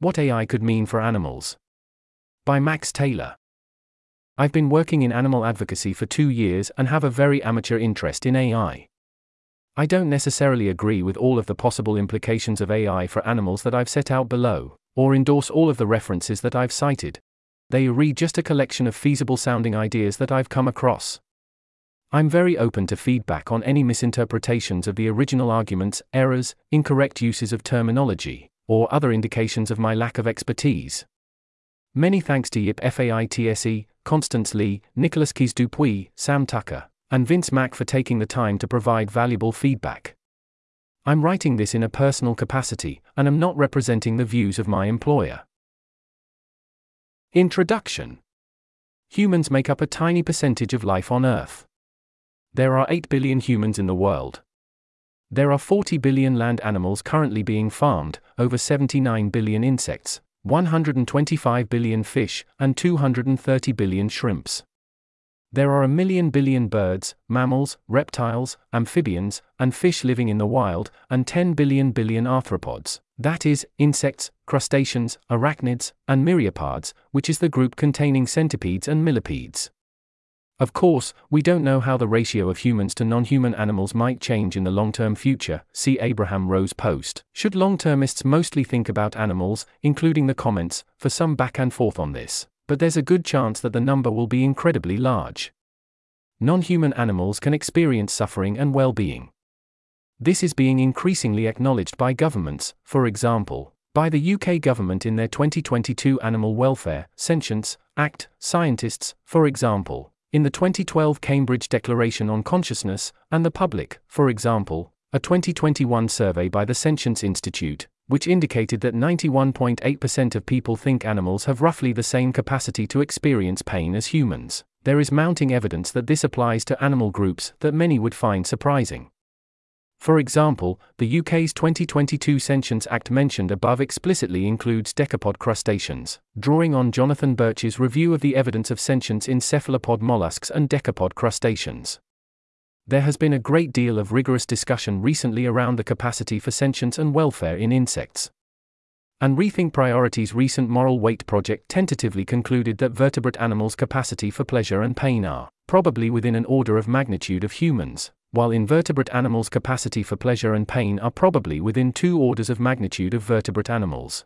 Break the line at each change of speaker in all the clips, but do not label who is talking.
What AI Could Mean for Animals. By Max Taylor. I've been working in animal advocacy for two years and have a very amateur interest in AI. I don't necessarily agree with all of the possible implications of AI for animals that I've set out below, or endorse all of the references that I've cited. They read just a collection of feasible sounding ideas that I've come across. I'm very open to feedback on any misinterpretations of the original arguments, errors, incorrect uses of terminology, or other indications of my lack of expertise. Many thanks to Yip Fai Tse, Constance Li, Nicholas Kees Dupuis, Sam Tucker, and Vince Mak for taking the time to provide valuable feedback. I'm writing this in a personal capacity, and am not representing the views of my employer. Introduction Humans make up a tiny percentage of life on Earth. There are 8 billion humans in the world. There are 40 billion land animals currently being farmed, over 79 billion insects, 125 billion fish, and 230 billion shrimps. There are a million billion birds, mammals, reptiles, amphibians, and fish living in the wild, and 10 billion billion arthropods, that is, insects, crustaceans, arachnids, and myriapods, which is the group containing centipedes and millipedes. Of course, we don't know how the ratio of humans to non human animals might change in the long term future. See Abraham Rowe's post. Should long termists mostly think about animals, including the comments, for some back and forth on this? but there's a good chance that the number will be incredibly large. Non human animals can experience suffering and well being. This is being increasingly acknowledged by governments, for example, by the UK government in their 2022 Animal Welfare Sentience Act, scientists, for example, in the 2012 Cambridge Declaration on Consciousness, and the public, for example, a 2021 survey by the Sentience Institute, which indicated that 91.8% of people think animals have roughly the same capacity to experience pain as humans. There is mounting evidence that this applies to animal groups that many would find surprising. For example, the UK's 2022 Sentience Act mentioned above explicitly includes decapod crustaceans, drawing on Jonathan Birch's review of the evidence of sentience in cephalopod mollusks and decapod crustaceans. There has been a great deal of rigorous discussion recently around the capacity for sentience and welfare in insects. And Rethink Priorities' recent moral weight project tentatively concluded that vertebrate animals' capacity for pleasure and pain are probably within an order of magnitude of humans, while invertebrate animals' capacity for pleasure and pain are probably within two orders of magnitude of vertebrate animals.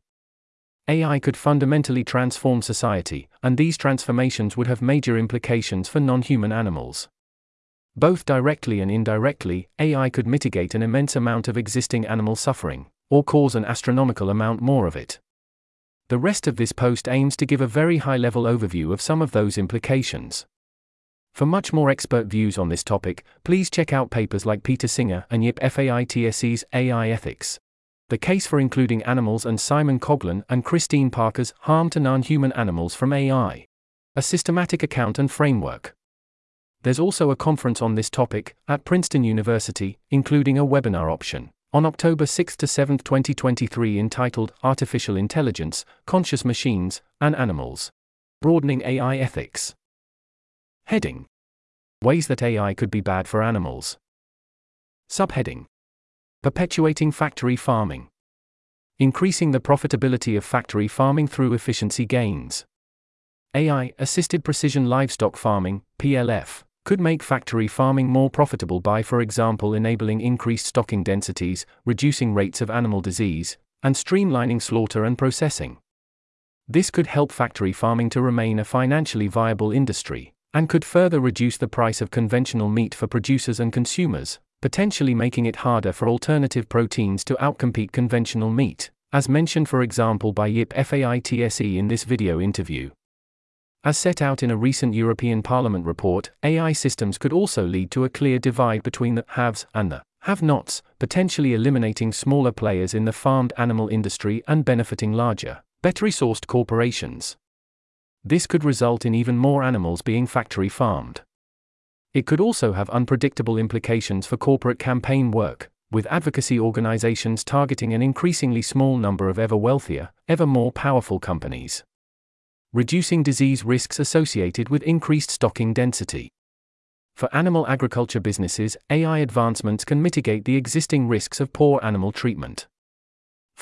AI could fundamentally transform society, and these transformations would have major implications for non human animals. Both directly and indirectly, AI could mitigate an immense amount of existing animal suffering, or cause an astronomical amount more of it. The rest of this post aims to give a very high level overview of some of those implications. For much more expert views on this topic, please check out papers like Peter Singer and Yip Fai Tse's AI Ethics. The Case for Including Animals and Simon Coghlan and Christine Parker's Harm to Non Human Animals from AI. A systematic account and framework. There's also a conference on this topic at Princeton University, including a webinar option. On October 6 to 7, 2023, entitled Artificial Intelligence, Conscious Machines, and Animals. Broadening AI Ethics. Heading Ways that AI could be bad for animals. Subheading Perpetuating factory farming. Increasing the profitability of factory farming through efficiency gains. AI assisted precision livestock farming, PLF could make factory farming more profitable by, for example, enabling increased stocking densities, reducing rates of animal disease, and streamlining slaughter and processing. This could help factory farming to remain a financially viable industry, and could further reduce the price of conventional meat for producers and consumers, potentially making it harder for alternative proteins to outcompete conventional meat, as mentioned, for example, by Yip Fai Tse in this video interview. As set out in a recent European Parliament report, AI systems could also lead to a clear divide between the haves and the have nots, potentially eliminating smaller players in the farmed animal industry and benefiting larger, better resourced corporations. This could result in even more animals being factory farmed. It could also have unpredictable implications for corporate campaign work, with advocacy organizations targeting an increasingly small number of ever wealthier, ever more powerful companies reducing disease risks associated with increased stocking density. For animal agriculture businesses, AI advancements can mitigate the existing risks of poor animal treatment.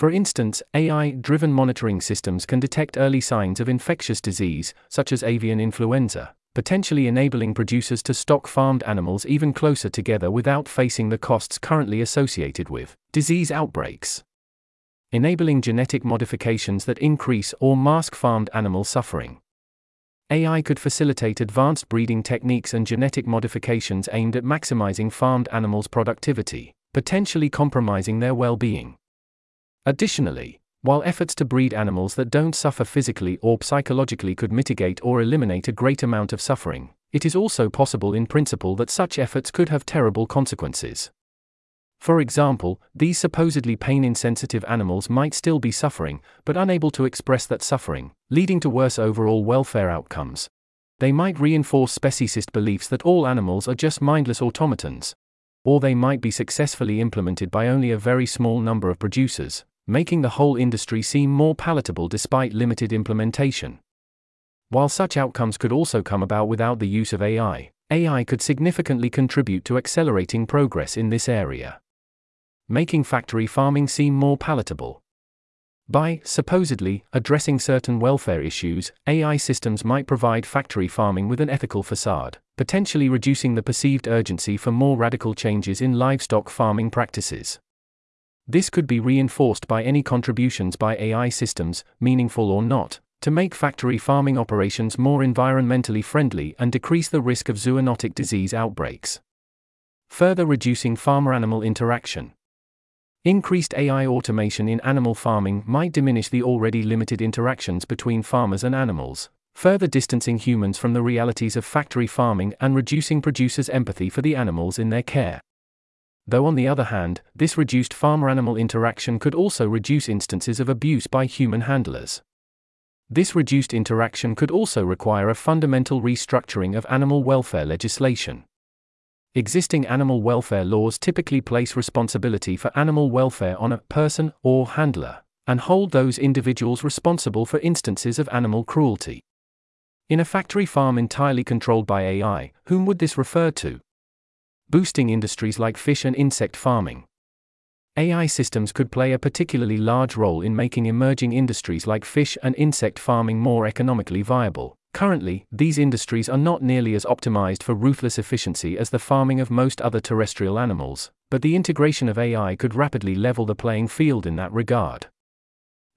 For instance, AI driven monitoring systems can detect early signs of infectious disease, such as avian influenza, potentially enabling producers to stock farmed animals even closer together without facing the costs currently associated with disease outbreaks. Enabling genetic modifications that increase or mask farmed animal suffering. AI could facilitate advanced breeding techniques and genetic modifications aimed at maximizing farmed animals' productivity, potentially compromising their well being. Additionally, while efforts to breed animals that don't suffer physically or psychologically could mitigate or eliminate a great amount of suffering, it is also possible in principle that such efforts could have terrible consequences. For example, these supposedly pain insensitive animals might still be suffering, but unable to express that suffering, leading to worse overall welfare outcomes. They might reinforce speciesist beliefs that all animals are just mindless automatons. Or they might be successfully implemented by only a very small number of producers, making the whole industry seem more palatable despite limited implementation. While such outcomes could also come about without the use of AI, AI could significantly contribute to accelerating progress in this area. Making factory farming seem more palatable. By, supposedly, addressing certain welfare issues, AI systems might provide factory farming with an ethical facade, potentially reducing the perceived urgency for more radical changes in livestock farming practices. This could be reinforced by any contributions by AI systems, meaningful or not, to make factory farming operations more environmentally friendly and decrease the risk of zoonotic disease outbreaks. Further reducing farmer animal interaction. Increased AI automation in animal farming might diminish the already limited interactions between farmers and animals, further distancing humans from the realities of factory farming and reducing producers' empathy for the animals in their care though on the other hand, this reduced farmer animal interaction could also reduce instances of abuse by human handlers. This reduced interaction could also require a fundamental restructuring of animal welfare legislation. Existing animal welfare laws typically place responsibility for animal welfare on a person or handler, and hold those individuals responsible for instances of animal cruelty. In a factory farm entirely controlled by AI, whom would this refer to? Boosting industries like fish and insect farming. AI systems could play a particularly large role in making emerging industries like fish and insect farming more economically viable. Currently, these industries are not nearly as optimized for ruthless efficiency as the farming of most other terrestrial animals, but the integration of AI could rapidly level the playing field in that regard.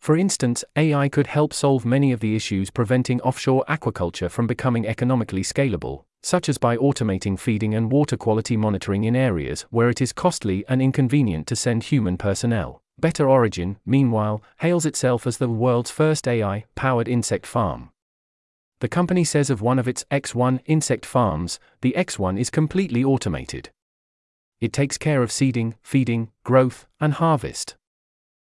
For instance, AI could help solve many of the issues preventing offshore aquaculture from becoming economically scalable, such as by automating feeding and water quality monitoring in areas where it is costly and inconvenient to send human personnel. Better Origin, meanwhile, hails itself as the world's first AI powered insect farm. The company says of one of its X1 insect farms, the X1 is completely automated. It takes care of seeding, feeding, growth, and harvest.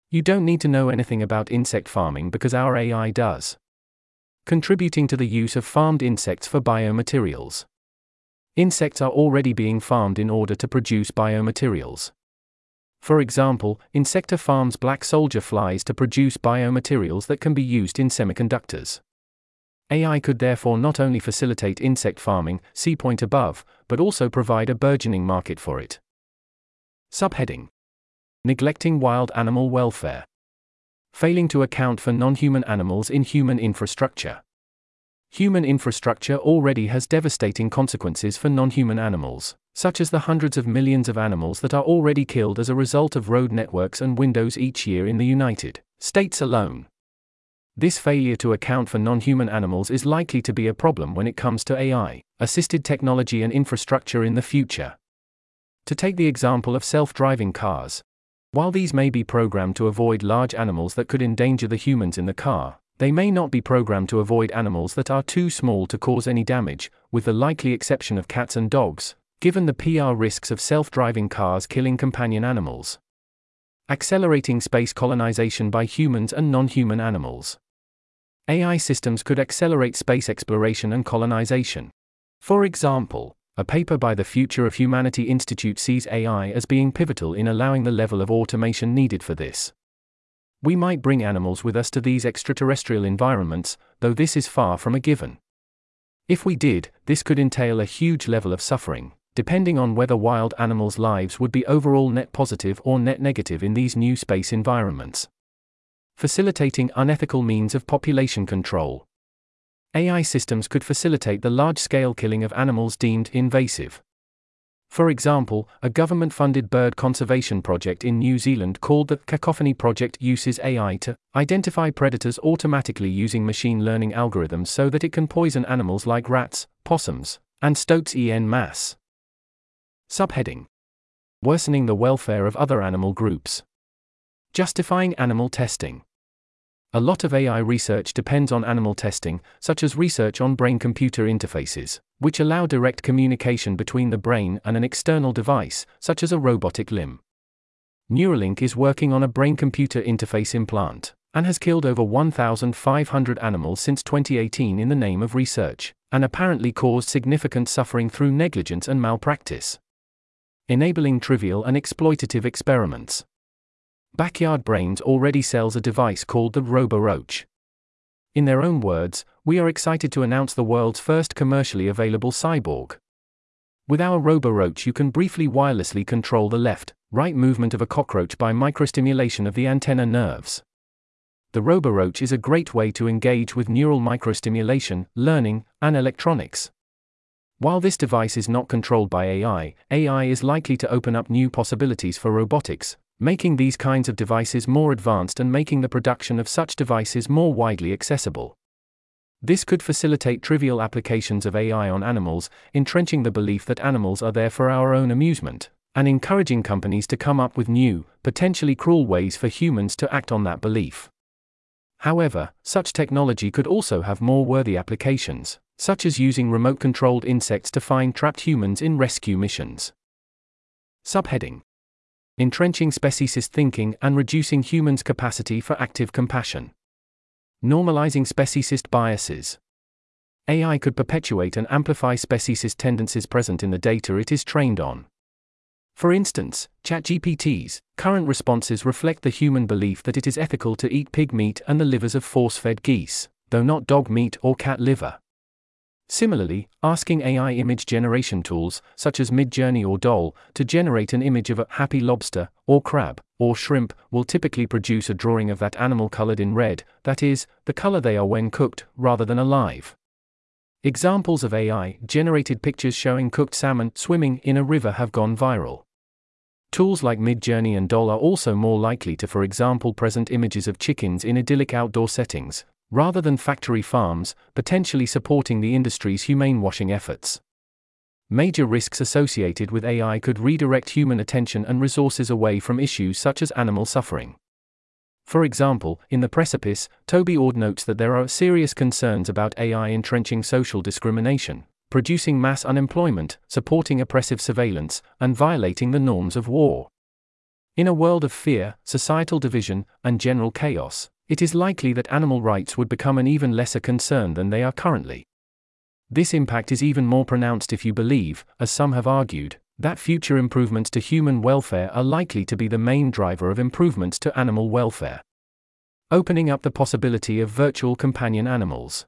You don't need to know anything about insect farming because our AI does. Contributing to the use of farmed insects for biomaterials. Insects are already being farmed in order to produce biomaterials. For example, Inseacta farms black soldier flies to produce biomaterials that can be used in semiconductors. AI could therefore not only facilitate insect farming, see point above, but also provide a burgeoning market for it. Subheading neglecting wild animal welfare, failing to account for non human animals in human infrastructure. Human infrastructure already has devastating consequences for non human animals, such as the hundreds of millions of animals that are already killed as a result of road networks and windows each year in the United States alone. This failure to account for non human animals is likely to be a problem when it comes to AI, assisted technology, and infrastructure in the future. To take the example of self driving cars, while these may be programmed to avoid large animals that could endanger the humans in the car, they may not be programmed to avoid animals that are too small to cause any damage, with the likely exception of cats and dogs, given the PR risks of self driving cars killing companion animals. Accelerating space colonization by humans and non human animals. AI systems could accelerate space exploration and colonization. For example, a paper by the Future of Humanity Institute sees AI as being pivotal in allowing the level of automation needed for this. We might bring animals with us to these extraterrestrial environments, though this is far from a given. If we did, this could entail a huge level of suffering, depending on whether wild animals' lives would be overall net positive or net negative in these new space environments. facilitating unethical means of population control. AI systems could facilitate the large scale killing of animals deemed invasive. For example, a government funded bird conservation project in New Zealand called the Cacophony Project uses AI to identify predators automatically using machine learning algorithms so that it can poison animals like rats, possums, and stoats en masse. Subheading Worsening the welfare of other animal groups. Justifying animal testing. A lot of AI research depends on animal testing, such as research on brain computer interfaces, which allow direct communication between the brain and an external device, such as a robotic limb. Neuralink is working on a brain computer interface implant, and has killed over 1,500 animals since 2018 in the name of research, and apparently caused significant suffering through negligence and malpractice. Enabling trivial and exploitative experiments. Backyard Brains already sells a device called the RoboRoach. In their own words, we are excited to announce the world's first commercially available cyborg. With our RoboRoach, you can briefly wirelessly control the left, right movement of a cockroach by microstimulation of the antenna nerves. The RoboRoach is a great way to engage with neural microstimulation, learning, and electronics. While this device is not controlled by AI, AI is likely to open up new possibilities for robotics, making these kinds of devices more advanced and making the production of such devices more widely accessible. This could facilitate trivial applications of AI on animals, entrenching the belief that animals are there for our own amusement, and encouraging companies to come up with new, potentially cruel ways for humans to act on that belief. However, such technology could also have more worthy applications, such as using remote controlled insects to find trapped humans in rescue missions. Subheading entrenching speciesist thinking and reducing humans' capacity for active compassion. Normalizing speciesist biases. AI could perpetuate and amplify speciesist tendencies present in the data it is trained on. For instance, ChatGPT's current responses reflect the human belief that it is ethical to eat pig meat and the livers of force fed geese, though not dog meat or cat liver. Similarly, asking AI image generation tools, such as Midjourney or DALL-E, to generate an image of a happy lobster, or crab, or shrimp, will typically produce a drawing of that animal colored in red, that is, the color they are when cooked, rather than alive. Examples of AI generated pictures showing cooked salmon swimming in a river have gone viral. Tools like Midjourney and DALL-E are also more likely to, for example, present images of chickens in idyllic outdoor settings, rather than factory farms, potentially supporting the industry's humane washing efforts. Major risks associated with AI could redirect human attention and resources away from issues such as animal suffering. For example, in The Precipice, Toby Ord notes that there are serious concerns about AI entrenching social discrimination, producing mass unemployment, supporting oppressive surveillance, and violating the norms of war. In a world of fear, societal division, and general chaos, it is likely that animal rights would become an even lesser concern than they are currently. This impact is even more pronounced if you believe, as some have argued, that future improvements to human welfare are likely to be the main driver of improvements to animal welfare. Opening up the possibility of virtual companion animals.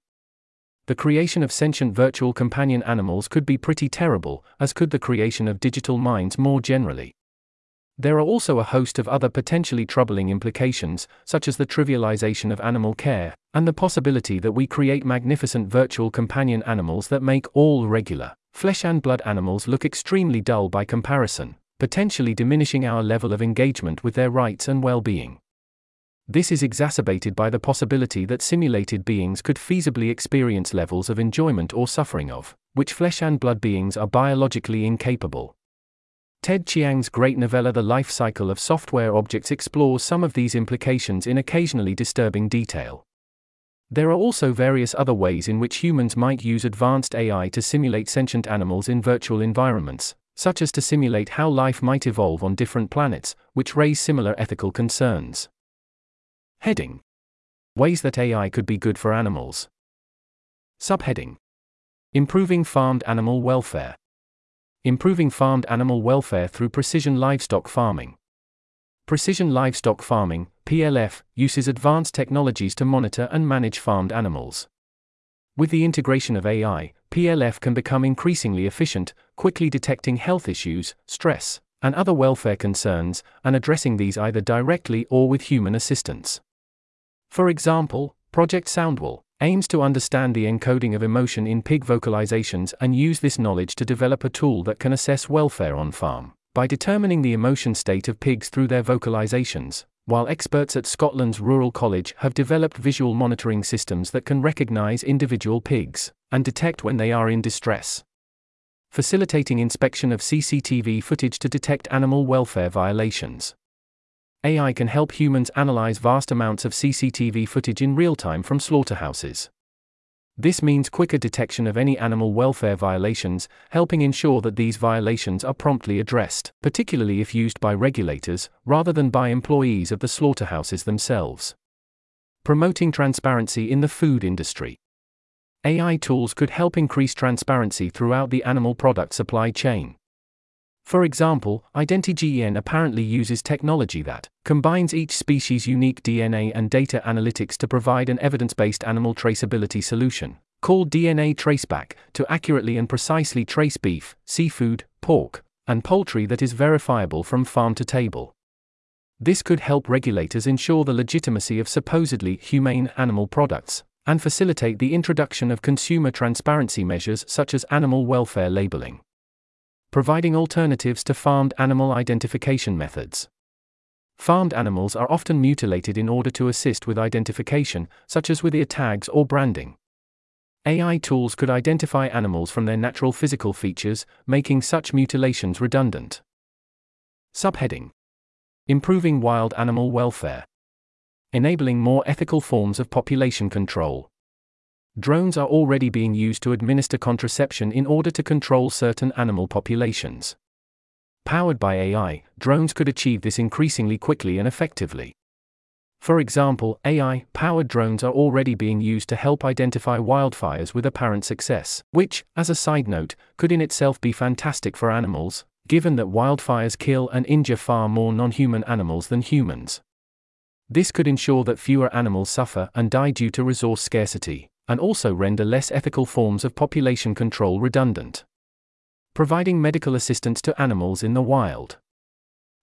The creation of sentient virtual companion animals could be pretty terrible, as could the creation of digital minds more generally. There are also a host of other potentially troubling implications, such as the trivialization of animal care, and the possibility that we create magnificent virtual companion animals that make all regular, flesh and blood animals look extremely dull by comparison, potentially diminishing our level of engagement with their rights and well being. This is exacerbated by the possibility that simulated beings could feasibly experience levels of enjoyment or suffering of, which flesh and blood beings are biologically incapable. Ted Chiang's great novella The Life Cycle of Software Objects explores some of these implications in occasionally disturbing detail. There are also various other ways in which humans might use advanced AI to simulate sentient animals in virtual environments, such as to simulate how life might evolve on different planets, which raise similar ethical concerns. Heading Ways that AI could be good for animals. Subheading Improving farmed animal welfare. Improving farmed animal welfare through precision livestock farming. Precision livestock farming, PLF, uses advanced technologies to monitor and manage farmed animals. With the integration of AI, PLF can become increasingly efficient, quickly detecting health issues, stress, and other welfare concerns, and addressing these either directly or with human assistance. For example, Project SoundWel aims to understand the encoding of emotion in pig vocalizations and use this knowledge to develop a tool that can assess welfare on farm by determining the emotion state of pigs through their vocalizations, while experts at Scotland's Rural College have developed visual monitoring systems that can recognize individual pigs and detect when they are in distress. Facilitating inspection of CCTV footage to detect animal welfare violations. AI can help humans analyze vast amounts of CCTV footage in real time from slaughterhouses. This means quicker detection of any animal welfare violations, helping ensure that these violations are promptly addressed, particularly if used by regulators, rather than by employees of the slaughterhouses themselves. Promoting transparency in the food industry. AI tools could help increase transparency throughout the animal product supply chain. For example, IdentiGen apparently uses technology that combines each species' unique DNA and data analytics to provide an evidence based animal traceability solution, called DNA Traceback, to accurately and precisely trace beef, seafood, pork, and poultry that is verifiable from farm to table. This could help regulators ensure the legitimacy of supposedly humane animal products, and facilitate the introduction of consumer transparency measures such as animal welfare labeling providing alternatives to farmed animal identification methods. Farmed animals are often mutilated in order to assist with identification, such as with ear tags or branding. AI tools could identify animals from their natural physical features, making such mutilations redundant. Subheading Improving wild animal welfare. Enabling more ethical forms of population control. Drones are already being used to administer contraception in order to control certain animal populations. Powered by AI, drones could achieve this increasingly quickly and effectively. For example, AI powered drones are already being used to help identify wildfires with apparent success, which, as a side note, could in itself be fantastic for animals, given that wildfires kill and injure far more non human animals than humans. This could ensure that fewer animals suffer and die due to resource scarcity and also render less ethical forms of population control redundant. Providing medical assistance to animals in the wild.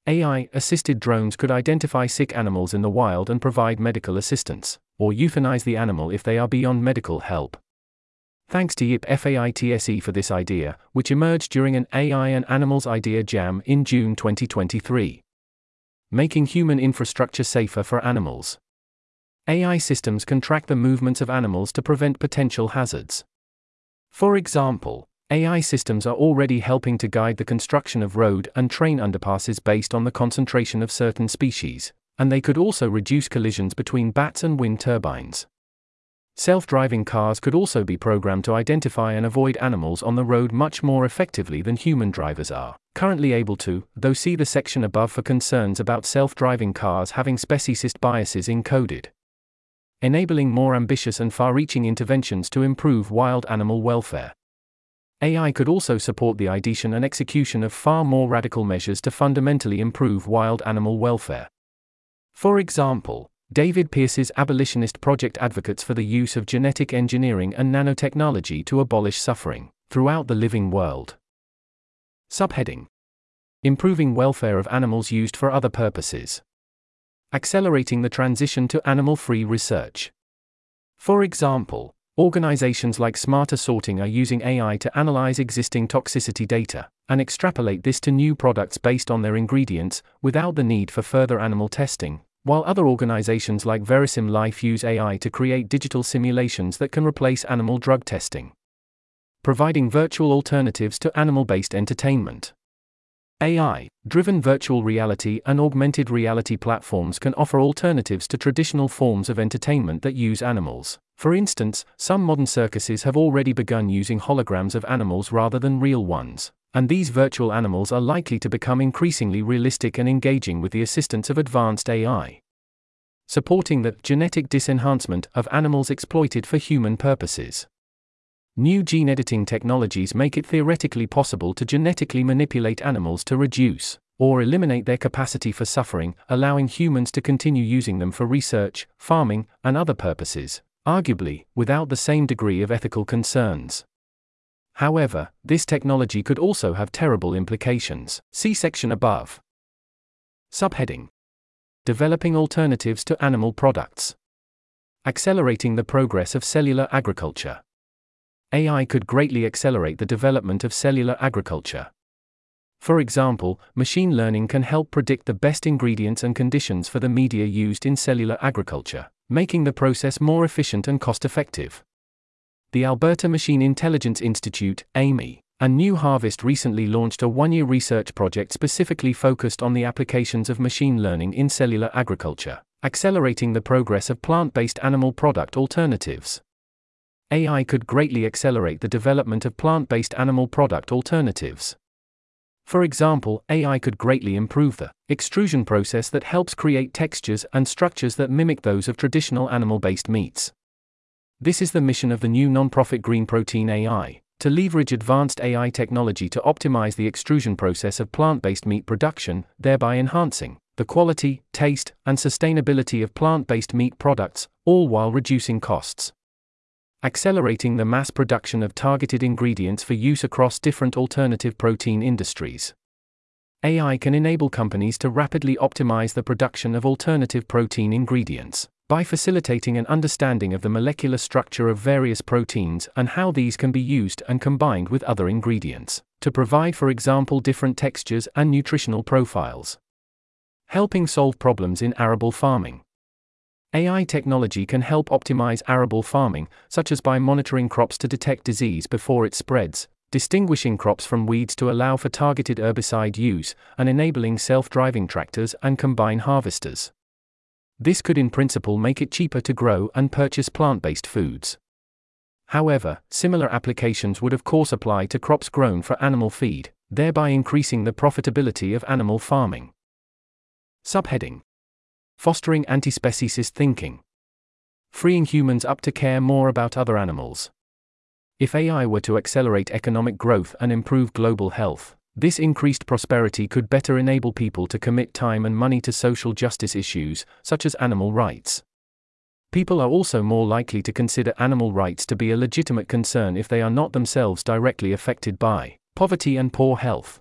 AI assisted drones could identify sick animals in the wild and provide medical assistance, or euthanize the animal if they are beyond medical help. Thanks to Yip Fai Tse for this idea, which emerged during an AI and Animals Idea Jam in June 2023. Making human infrastructure safer for animals. AI systems can track the movements of animals to prevent potential hazards. For example, AI systems are already helping to guide the construction of road and train underpasses based on the concentration of certain species, and they could also reduce collisions between bats and wind turbines. Self driving cars could also be programmed to identify and avoid animals on the road much more effectively than human drivers are currently able to, though see the section above for concerns about self driving cars having speciesist biases encoded enabling more ambitious and far reaching interventions to improve wild animal welfare. AI could also support the ideation and execution of far more radical measures to fundamentally improve wild animal welfare. For example, David Pearce's abolitionist project advocates for the use of genetic engineering and nanotechnology to abolish suffering throughout the living world. Subheading Improving welfare of animals used for other purposes accelerating the transition to animal free research. For example, organizations like Smarter Sorting are using AI to analyze existing toxicity data and extrapolate this to new products based on their ingredients without the need for further animal testing, while other organizations like Verisim Life use AI to create digital simulations that can replace animal drug testing, providing virtual alternatives to animal based entertainment. AI driven virtual reality and augmented reality platforms can offer alternatives to traditional forms of entertainment that use animals. For instance, some modern circuses have already begun using holograms of animals rather than real ones, and these virtual animals are likely to become increasingly realistic and engaging with the assistance of advanced AI. Supporting the genetic disenhancement of animals exploited for human purposes. New gene editing technologies make it theoretically possible to genetically manipulate animals to reduce or eliminate their capacity for suffering, allowing humans to continue using them for research, farming, and other purposes, arguably, without the same degree of ethical concerns. However, this technology could also have terrible implications. See section above. Subheading Developing alternatives to animal products. accelerating the progress of cellular agriculture. AI could greatly accelerate the development of cellular agriculture. For example, machine learning can help predict the best ingredients and conditions for the media used in cellular agriculture, making the process more efficient and cost effective. The Alberta Machine Intelligence Institute, Amii, and New Harvest recently launched a one year research project specifically focused on the applications of machine learning in cellular agriculture, accelerating the progress of plant based animal product alternatives. AI could greatly accelerate the development of plant based animal product alternatives. For example, AI could greatly improve the extrusion process that helps create textures and structures that mimic those of traditional animal based meats. This is the mission of the new nonprofit Green Protein AI to leverage advanced AI technology to optimize the extrusion process of plant based meat production, thereby enhancing the quality, taste, and sustainability of plant based meat products, all while reducing costs accelerating the mass production of targeted ingredients for use across different alternative protein industries. AI can enable companies to rapidly optimize the production of alternative protein ingredients by facilitating an understanding of the molecular structure of various proteins and how these can be used and combined with other ingredients to provide, for example, different textures and nutritional profiles. Helping solve problems in arable farming. AI technology can help optimize arable farming, such as by monitoring crops to detect disease before it spreads, distinguishing crops from weeds to allow for targeted herbicide use, and enabling self driving tractors and combine harvesters. This could, in principle, make it cheaper to grow and purchase plant based foods. However, similar applications would of course apply to crops grown for animal feed, thereby increasing the profitability of animal farming. Subheading Fostering antispeciesist thinking. Freeing humans up to care more about other animals. If AI were to accelerate economic growth and improve global health, this increased prosperity could better enable people to commit time and money to social justice issues, such as animal rights. People are also more likely to consider animal rights to be a legitimate concern if they are not themselves directly affected by poverty and poor health.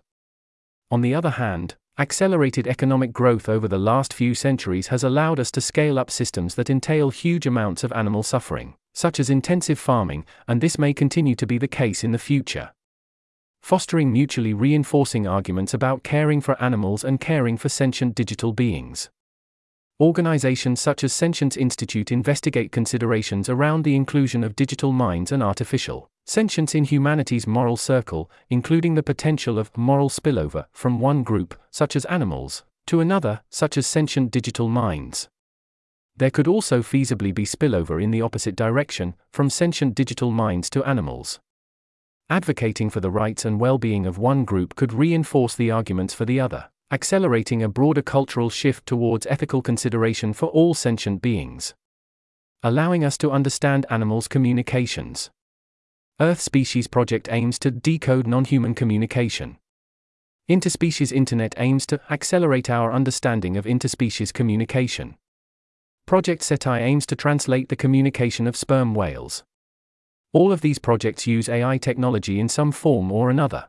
On the other hand, Accelerated economic growth over the last few centuries has allowed us to scale up systems that entail huge amounts of animal suffering, such as intensive farming, and this may continue to be the case in the future. Fostering mutually reinforcing arguments about caring for animals and caring for sentient digital beings. Organizations such as Sentience Institute investigate considerations around the inclusion of digital minds and artificial Sentience in humanity's moral circle, including the potential of moral spillover from one group, such as animals, to another, such as sentient digital minds. There could also feasibly be spillover in the opposite direction, from sentient digital minds to animals. Advocating for the rights and well being of one group could reinforce the arguments for the other, accelerating a broader cultural shift towards ethical consideration for all sentient beings. Allowing us to understand animals' communications. Earth Species Project aims to decode non human communication. Interspecies Internet aims to accelerate our understanding of interspecies communication. Project CETI aims to translate the communication of sperm whales. All of these projects use AI technology in some form or another.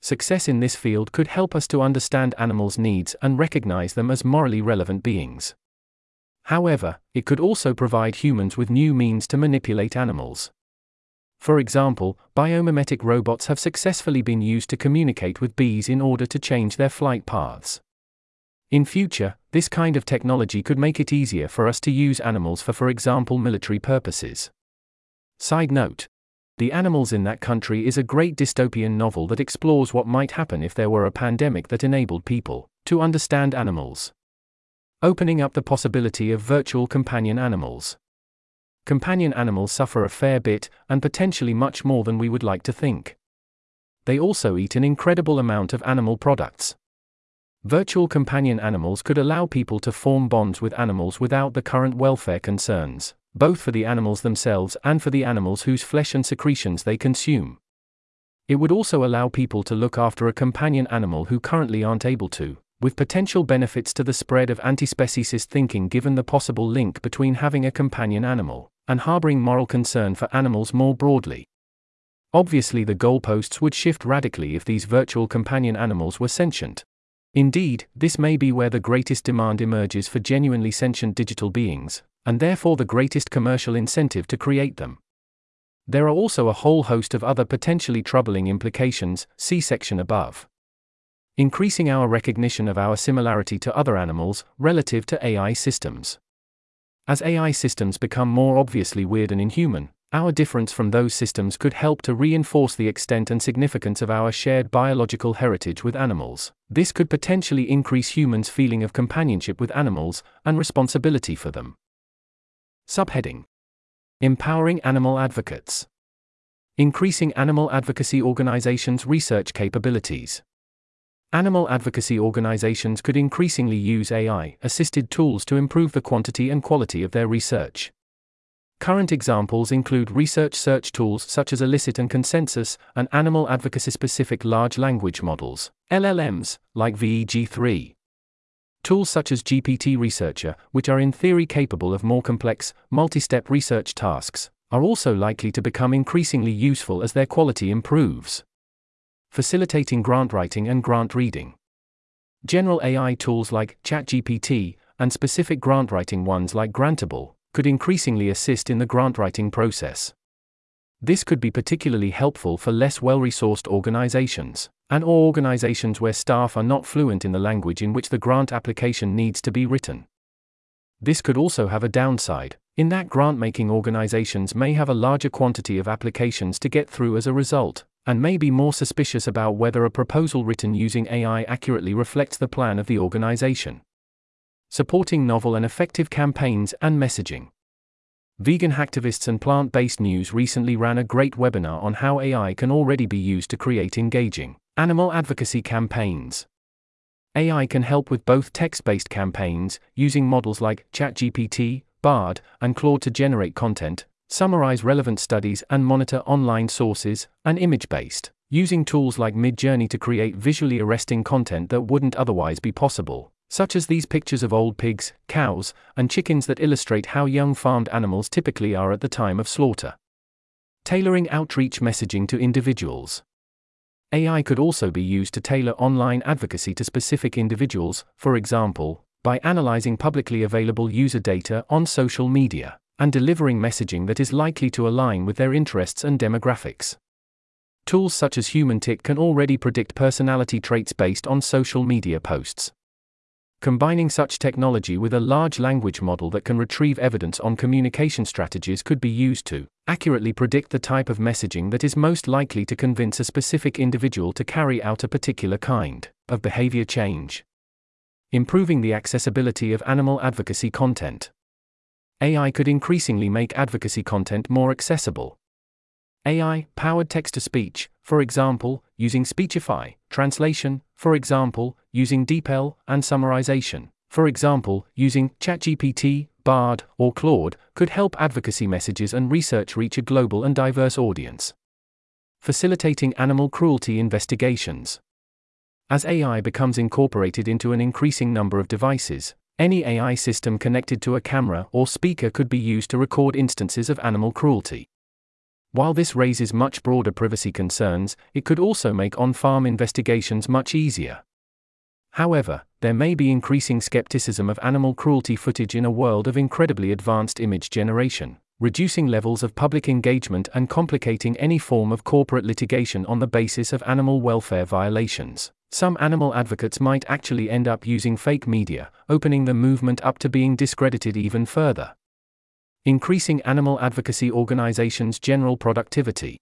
Success in this field could help us to understand animals' needs and recognize them as morally relevant beings. However, it could also provide humans with new means to manipulate animals. For example, biomimetic robots have successfully been used to communicate with bees in order to change their flight paths. In future, this kind of technology could make it easier for us to use animals for, for example, military purposes. Side note The Animals in That Country is a great dystopian novel that explores what might happen if there were a pandemic that enabled people to understand animals. Opening up the possibility of virtual companion animals companion animals suffer a fair bit, and potentially much more than we would like to think. They also eat an incredible amount of animal products. Virtual companion animals could allow people to form bonds with animals without the current welfare concerns, both for the animals themselves and for the animals whose flesh and secretions they consume. It would also allow people to look after a companion animal who currently aren't able to, with potential benefits to the spread of antispeciesist thinking given the possible link between having a companion animal and harboring moral concern for animals more broadly. Obviously, the goalposts would shift radically if these virtual companion animals were sentient. Indeed, this may be where the greatest demand emerges for genuinely sentient digital beings, and therefore the greatest commercial incentive to create them. There are also a whole host of other potentially troubling implications, see section above. Increasing our recognition of our similarity to other animals relative to AI systems. As AI systems become more obviously weird and inhuman, our difference from those systems could help to reinforce the extent and significance of our shared biological heritage with animals. This could potentially increase humans' feeling of companionship with animals and responsibility for them. Subheading Empowering Animal Advocates. Increasing animal advocacy organizations' research capabilities. Animal advocacy organizations could increasingly use AI assisted tools to improve the quantity and quality of their research. Current examples include research search tools such as Elicit and Consensus, and animal advocacy specific large language models, LLMs, like VEG3. Tools such as GPT Researcher, which are in theory capable of more complex, multi step research tasks, are also likely to become increasingly useful as their quality improves. Facilitating grant writing and grant reading. General AI tools like ChatGPT, and specific grant writing ones like Grantable, could increasingly assist in the grant writing process. This could be particularly helpful for less well resourced organizations and or organizations where staff are not fluent in the language in which the grant application needs to be written. This could also have a downside, in that grant making organizations may have a larger quantity of applications to get through as a result, and may be more suspicious about whether a proposal written using AI accurately reflects the plan of the organization. Supporting novel and effective campaigns and messaging. Vegan hacktivists and plant based news recently ran a great webinar on how AI can already be used to create engaging, Animal advocacy campaigns. AI can help with both text based campaigns, using models like ChatGPT, Bard, and Claude to generate content, summarize relevant studies, and monitor online sources, and image based, using tools like Midjourney to create visually arresting content that wouldn't otherwise be possible, such as these pictures of old pigs, cows, and chickens that illustrate how young farmed animals typically are at the time of slaughter. Tailoring outreach messaging to individuals. AI could also be used to tailor online advocacy to specific individuals, for example, by analyzing publicly available user data on social media and delivering messaging that is likely to align with their interests and demographics. Tools such as Humantic can already predict personality traits based on social media posts. Combining such technology with a large language model that can retrieve evidence on communication strategies could be used to accurately predict the type of messaging that is most likely to convince a specific individual to carry out a particular kind of behavior change. Improving the accessibility of animal advocacy content. AI could increasingly make advocacy content more accessible. AI powered text to speech, for example, using Speechify, translation, for example, using DeepL, and summarization, for example, using ChatGPT, Bard, or Claude, could help advocacy messages and research reach a global and diverse audience. Facilitating animal cruelty investigations. As AI becomes incorporated into an increasing number of devices, any AI system connected to a camera or speaker could be used to record instances of animal cruelty. While this raises much broader privacy concerns, it could also make on farm investigations much easier. However, there may be increasing skepticism of animal cruelty footage in a world of incredibly advanced image generation, reducing levels of public engagement and complicating any form of corporate litigation on the basis of animal welfare violations. Some animal advocates might actually end up using fake media, opening the movement up to being discredited even further increasing animal advocacy organizations' general productivity.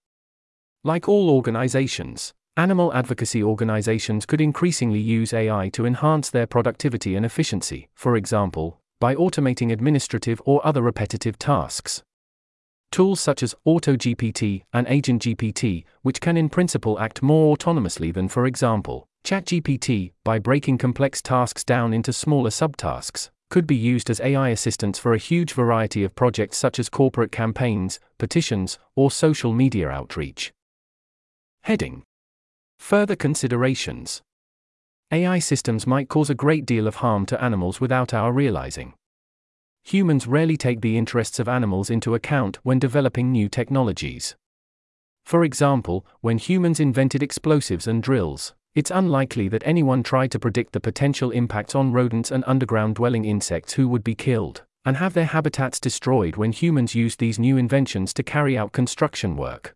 Like all organizations, animal advocacy organizations could increasingly use AI to enhance their productivity and efficiency, for example, by automating administrative or other repetitive tasks. Tools such as AutoGPT and AgentGPT, which can in principle act more autonomously than, for example, ChatGPT, by breaking complex tasks down into smaller subtasks, could be used as AI assistants for a huge variety of projects such as corporate campaigns, petitions, or social media outreach. Heading Further considerations AI systems might cause a great deal of harm to animals without our realizing. Humans rarely take the interests of animals into account when developing new technologies. For example, when humans invented explosives and drills, it's unlikely that anyone tried to predict the potential impacts on rodents and underground dwelling insects who would be killed and have their habitats destroyed when humans used these new inventions to carry out construction work.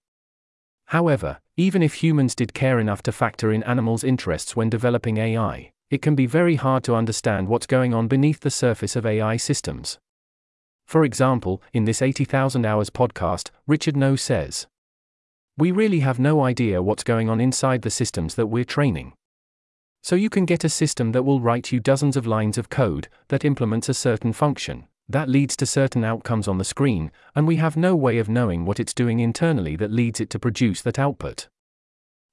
However, even if humans did care enough to factor in animals' interests when developing AI, it can be very hard to understand what's going on beneath the surface of AI systems. For example, in this 80,000 Hours podcast, Richard Ngo says, We really have no idea what's going on inside the systems that we're training. So you can get a system that will write you dozens of lines of code that implements a certain function, that leads to certain outcomes on the screen, and we have no way of knowing what it's doing internally that leads it to produce that output.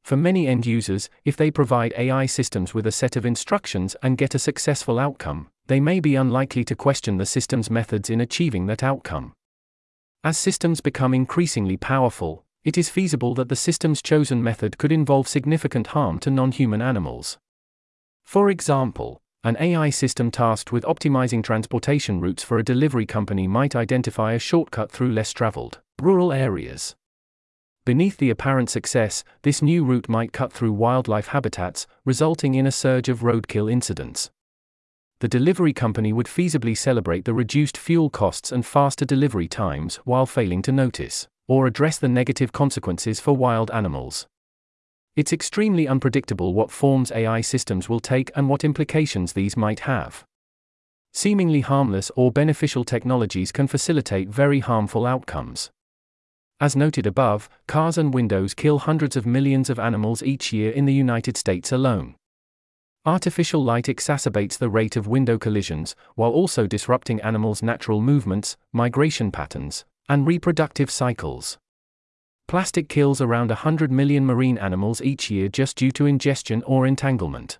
For many end users, if they provide AI systems with a set of instructions and get a successful outcome, they may be unlikely to question the system's methods in achieving that outcome. As systems become increasingly powerful, it is feasible that the system's chosen method could involve significant harm to non human animals. For example, an AI system tasked with optimizing transportation routes for a delivery company might identify a shortcut through less traveled, rural areas. Beneath the apparent success, this new route might cut through wildlife habitats, resulting in a surge of roadkill incidents. The delivery company would feasibly celebrate the reduced fuel costs and faster delivery times while failing to notice or address the negative consequences for wild animals. It's extremely unpredictable what forms AI systems will take and what implications these might have. Seemingly harmless or beneficial technologies can facilitate very harmful outcomes. As noted above, cars and windows kill hundreds of millions of animals each year in the United States alone. Artificial light exacerbates the rate of window collisions, while also disrupting animals' natural movements, migration patterns, and reproductive cycles. Plastic kills around 100 million marine animals each year just due to ingestion or entanglement.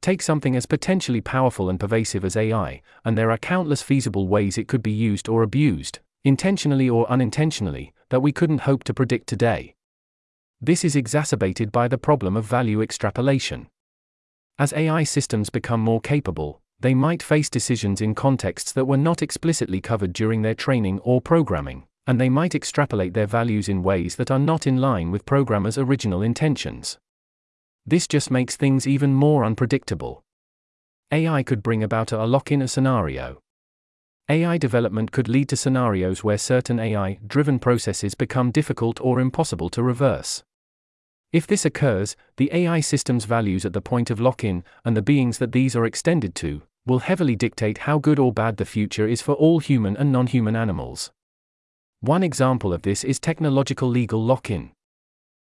Take something as potentially powerful and pervasive as AI, and there are countless feasible ways it could be used or abused, intentionally or unintentionally, that we couldn't hope to predict today. This is exacerbated by the problem of value extrapolation. As AI systems become more capable, they might face decisions in contexts that were not explicitly covered during their training or programming and they might extrapolate their values in ways that are not in line with programmers' original intentions. This just makes things even more unpredictable. AI could bring about a lock in a scenario. AI development could lead to scenarios where certain AI driven processes become difficult or impossible to reverse. If this occurs, the AI system's values at the point of lock in, and the beings that these are extended to, will heavily dictate how good or bad the future is for all human and non human animals. One example of this is technological legal lock in.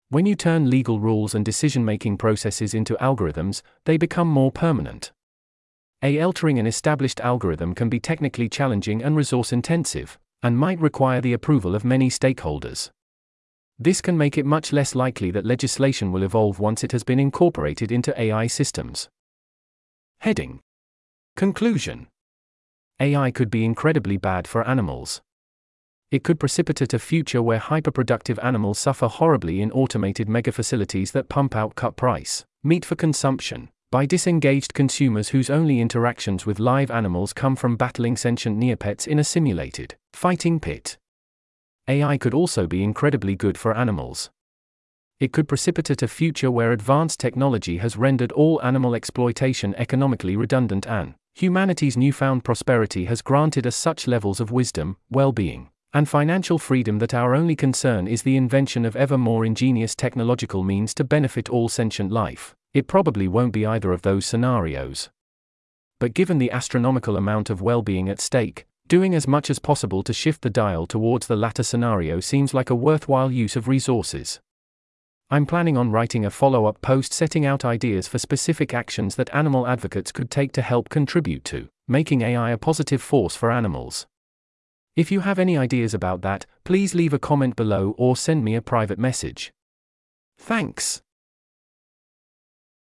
When you turn legal rules and decision making processes into algorithms, they become more permanent. A altering an established algorithm can be technically challenging and resource intensive, and might require the approval of many stakeholders. This can make it much less likely that legislation will evolve once it has been incorporated into AI systems. Heading Conclusion AI could be incredibly bad for animals it could precipitate a future where hyperproductive animals suffer horribly in automated megafacilities that pump out cut price meat for consumption by disengaged consumers whose only interactions with live animals come from battling sentient neopets in a simulated fighting pit. AI could also be incredibly good for animals. It could precipitate a future where advanced technology has rendered all animal exploitation economically redundant and humanity's newfound prosperity has granted us such levels of wisdom, well being, and financial freedom that our only concern is the invention of ever more ingenious technological means to benefit all sentient life, it probably won't be either of those scenarios. But given the astronomical amount of well being at stake, doing as much as possible to shift the dial towards the latter scenario seems like a worthwhile use of resources. I'm planning on writing a follow up post setting out ideas for specific actions that animal advocates could take to help contribute to making AI a positive force for animals. If you have any ideas about that, please leave a comment below or send me a private message. Thanks.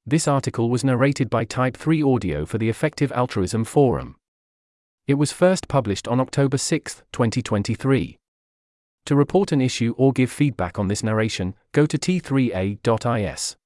This article was narrated by Type 3 Audio for the Effective Altruism Forum. It was first published on October 6, 2023. To report an issue or give feedback on this narration, go to t3a.is.